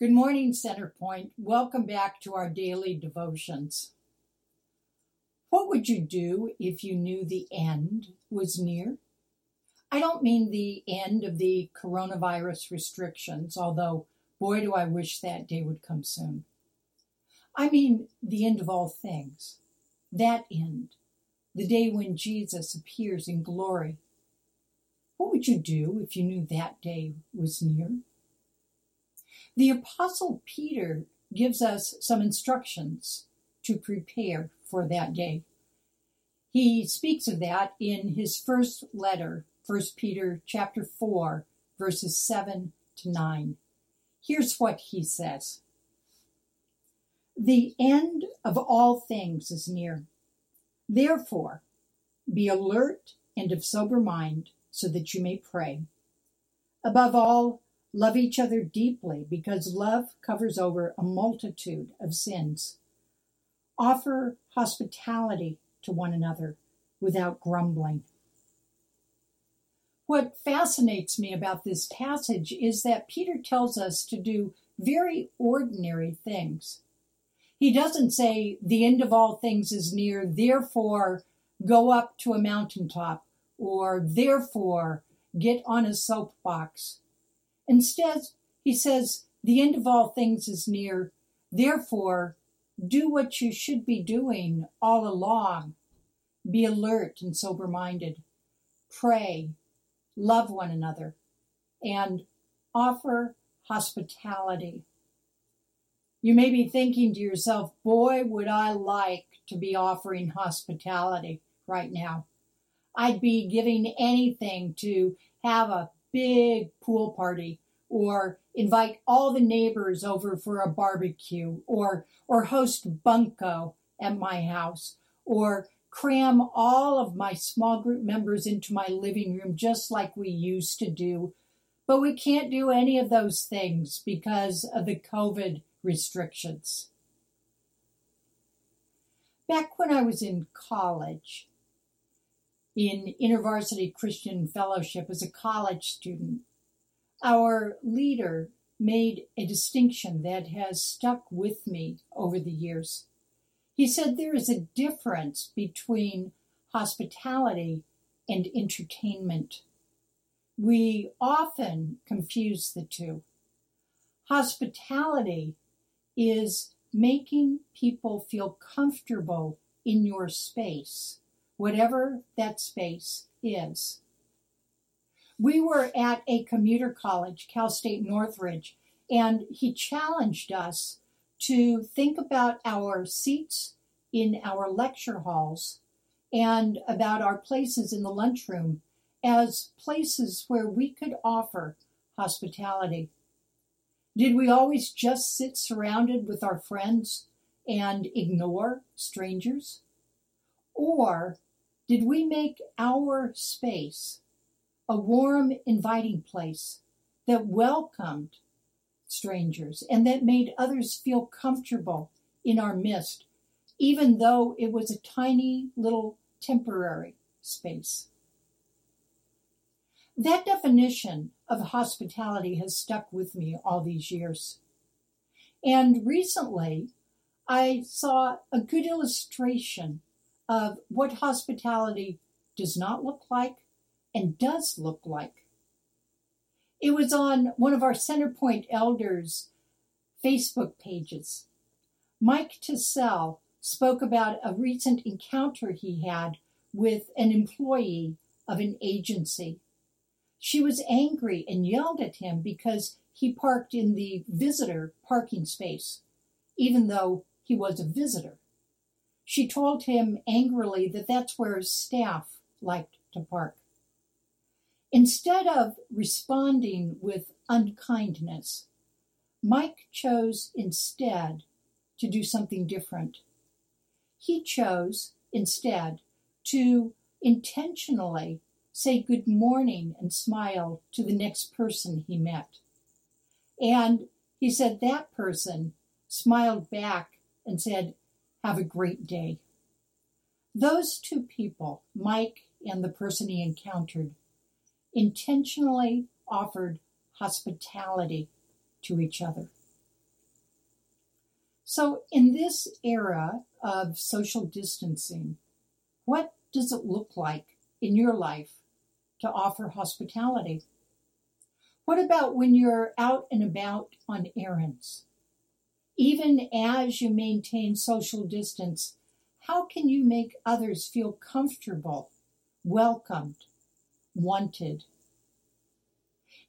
Good morning, Centerpoint. Welcome back to our daily devotions. What would you do if you knew the end was near? I don't mean the end of the coronavirus restrictions, although boy, do I wish that day would come soon. I mean the end of all things, that end, the day when Jesus appears in glory. What would you do if you knew that day was near? The Apostle Peter gives us some instructions to prepare for that day. He speaks of that in his first letter, 1 Peter chapter 4, verses 7 to 9. Here's what he says. The end of all things is near. Therefore, be alert and of sober mind so that you may pray. Above all, Love each other deeply because love covers over a multitude of sins. Offer hospitality to one another without grumbling. What fascinates me about this passage is that Peter tells us to do very ordinary things. He doesn't say, the end of all things is near, therefore go up to a mountaintop, or therefore get on a soapbox, Instead, he says, the end of all things is near. Therefore, do what you should be doing all along. Be alert and sober minded. Pray, love one another, and offer hospitality. You may be thinking to yourself, boy, would I like to be offering hospitality right now. I'd be giving anything to have a big pool party or invite all the neighbors over for a barbecue or or host bunko at my house or cram all of my small group members into my living room just like we used to do. But we can't do any of those things because of the covid restrictions. Back when i was in college in InterVarsity Christian Fellowship as a college student. Our leader made a distinction that has stuck with me over the years. He said there is a difference between hospitality and entertainment. We often confuse the two. Hospitality is making people feel comfortable in your space whatever that space is. We were at a commuter college, Cal State Northridge, and he challenged us to think about our seats in our lecture halls and about our places in the lunchroom as places where we could offer hospitality. Did we always just sit surrounded with our friends and ignore strangers? Or did we make our space a warm, inviting place that welcomed strangers and that made others feel comfortable in our midst, even though it was a tiny little temporary space? That definition of hospitality has stuck with me all these years. And recently, I saw a good illustration of what hospitality does not look like and does look like. It was on one of our Centerpoint elders' Facebook pages. Mike Tassell spoke about a recent encounter he had with an employee of an agency. She was angry and yelled at him because he parked in the visitor parking space, even though he was a visitor. She told him angrily that that's where his staff liked to park. Instead of responding with unkindness, Mike chose instead to do something different. He chose instead to intentionally say good morning and smile to the next person he met. And he said that person smiled back and said, have a great day. Those two people, Mike and the person he encountered, intentionally offered hospitality to each other. So, in this era of social distancing, what does it look like in your life to offer hospitality? What about when you're out and about on errands? Even as you maintain social distance, how can you make others feel comfortable, welcomed, wanted?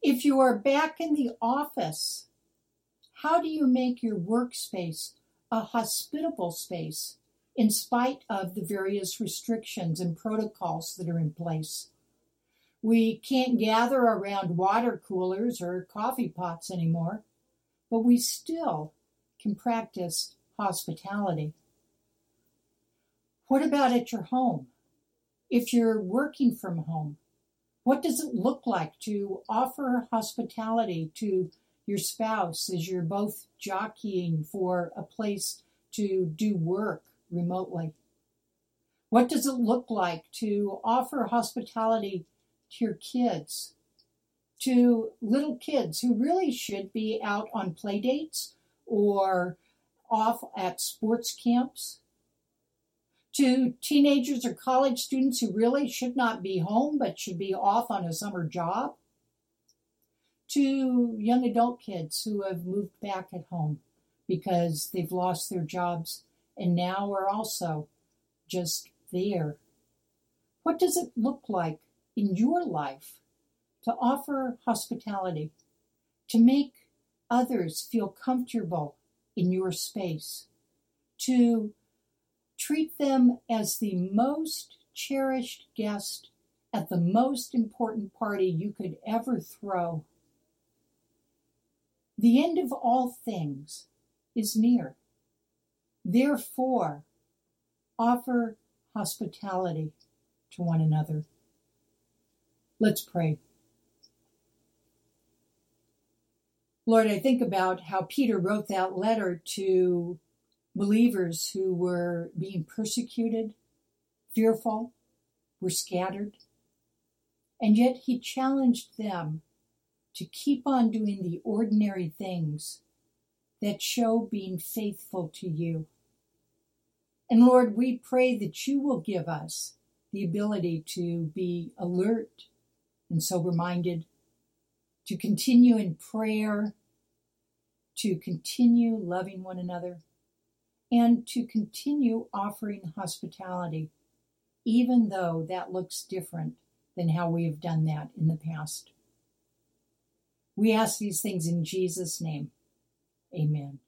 If you are back in the office, how do you make your workspace a hospitable space in spite of the various restrictions and protocols that are in place? We can't gather around water coolers or coffee pots anymore, but we still can practice hospitality. What about at your home? If you're working from home, what does it look like to offer hospitality to your spouse as you're both jockeying for a place to do work remotely? What does it look like to offer hospitality to your kids, to little kids who really should be out on play dates or off at sports camps? To teenagers or college students who really should not be home but should be off on a summer job? to young adult kids who have moved back at home because they've lost their jobs and now are also just there. What does it look like in your life to offer hospitality, to make others feel comfortable in your space, to treat them as the most cherished guest at the most important party you could ever throw? The end of all things is near. Therefore, offer hospitality to one another. Let's pray. Lord, I think about how Peter wrote that letter to believers who were being persecuted, fearful, were scattered, and yet he challenged them to keep on doing the ordinary things that show being faithful to you. And Lord, we pray that you will give us the ability to be alert and sober minded, to continue in prayer, to continue loving one another, and to continue offering hospitality, even though that looks different than how we have done that in the past. We ask these things in Jesus' name. Amen.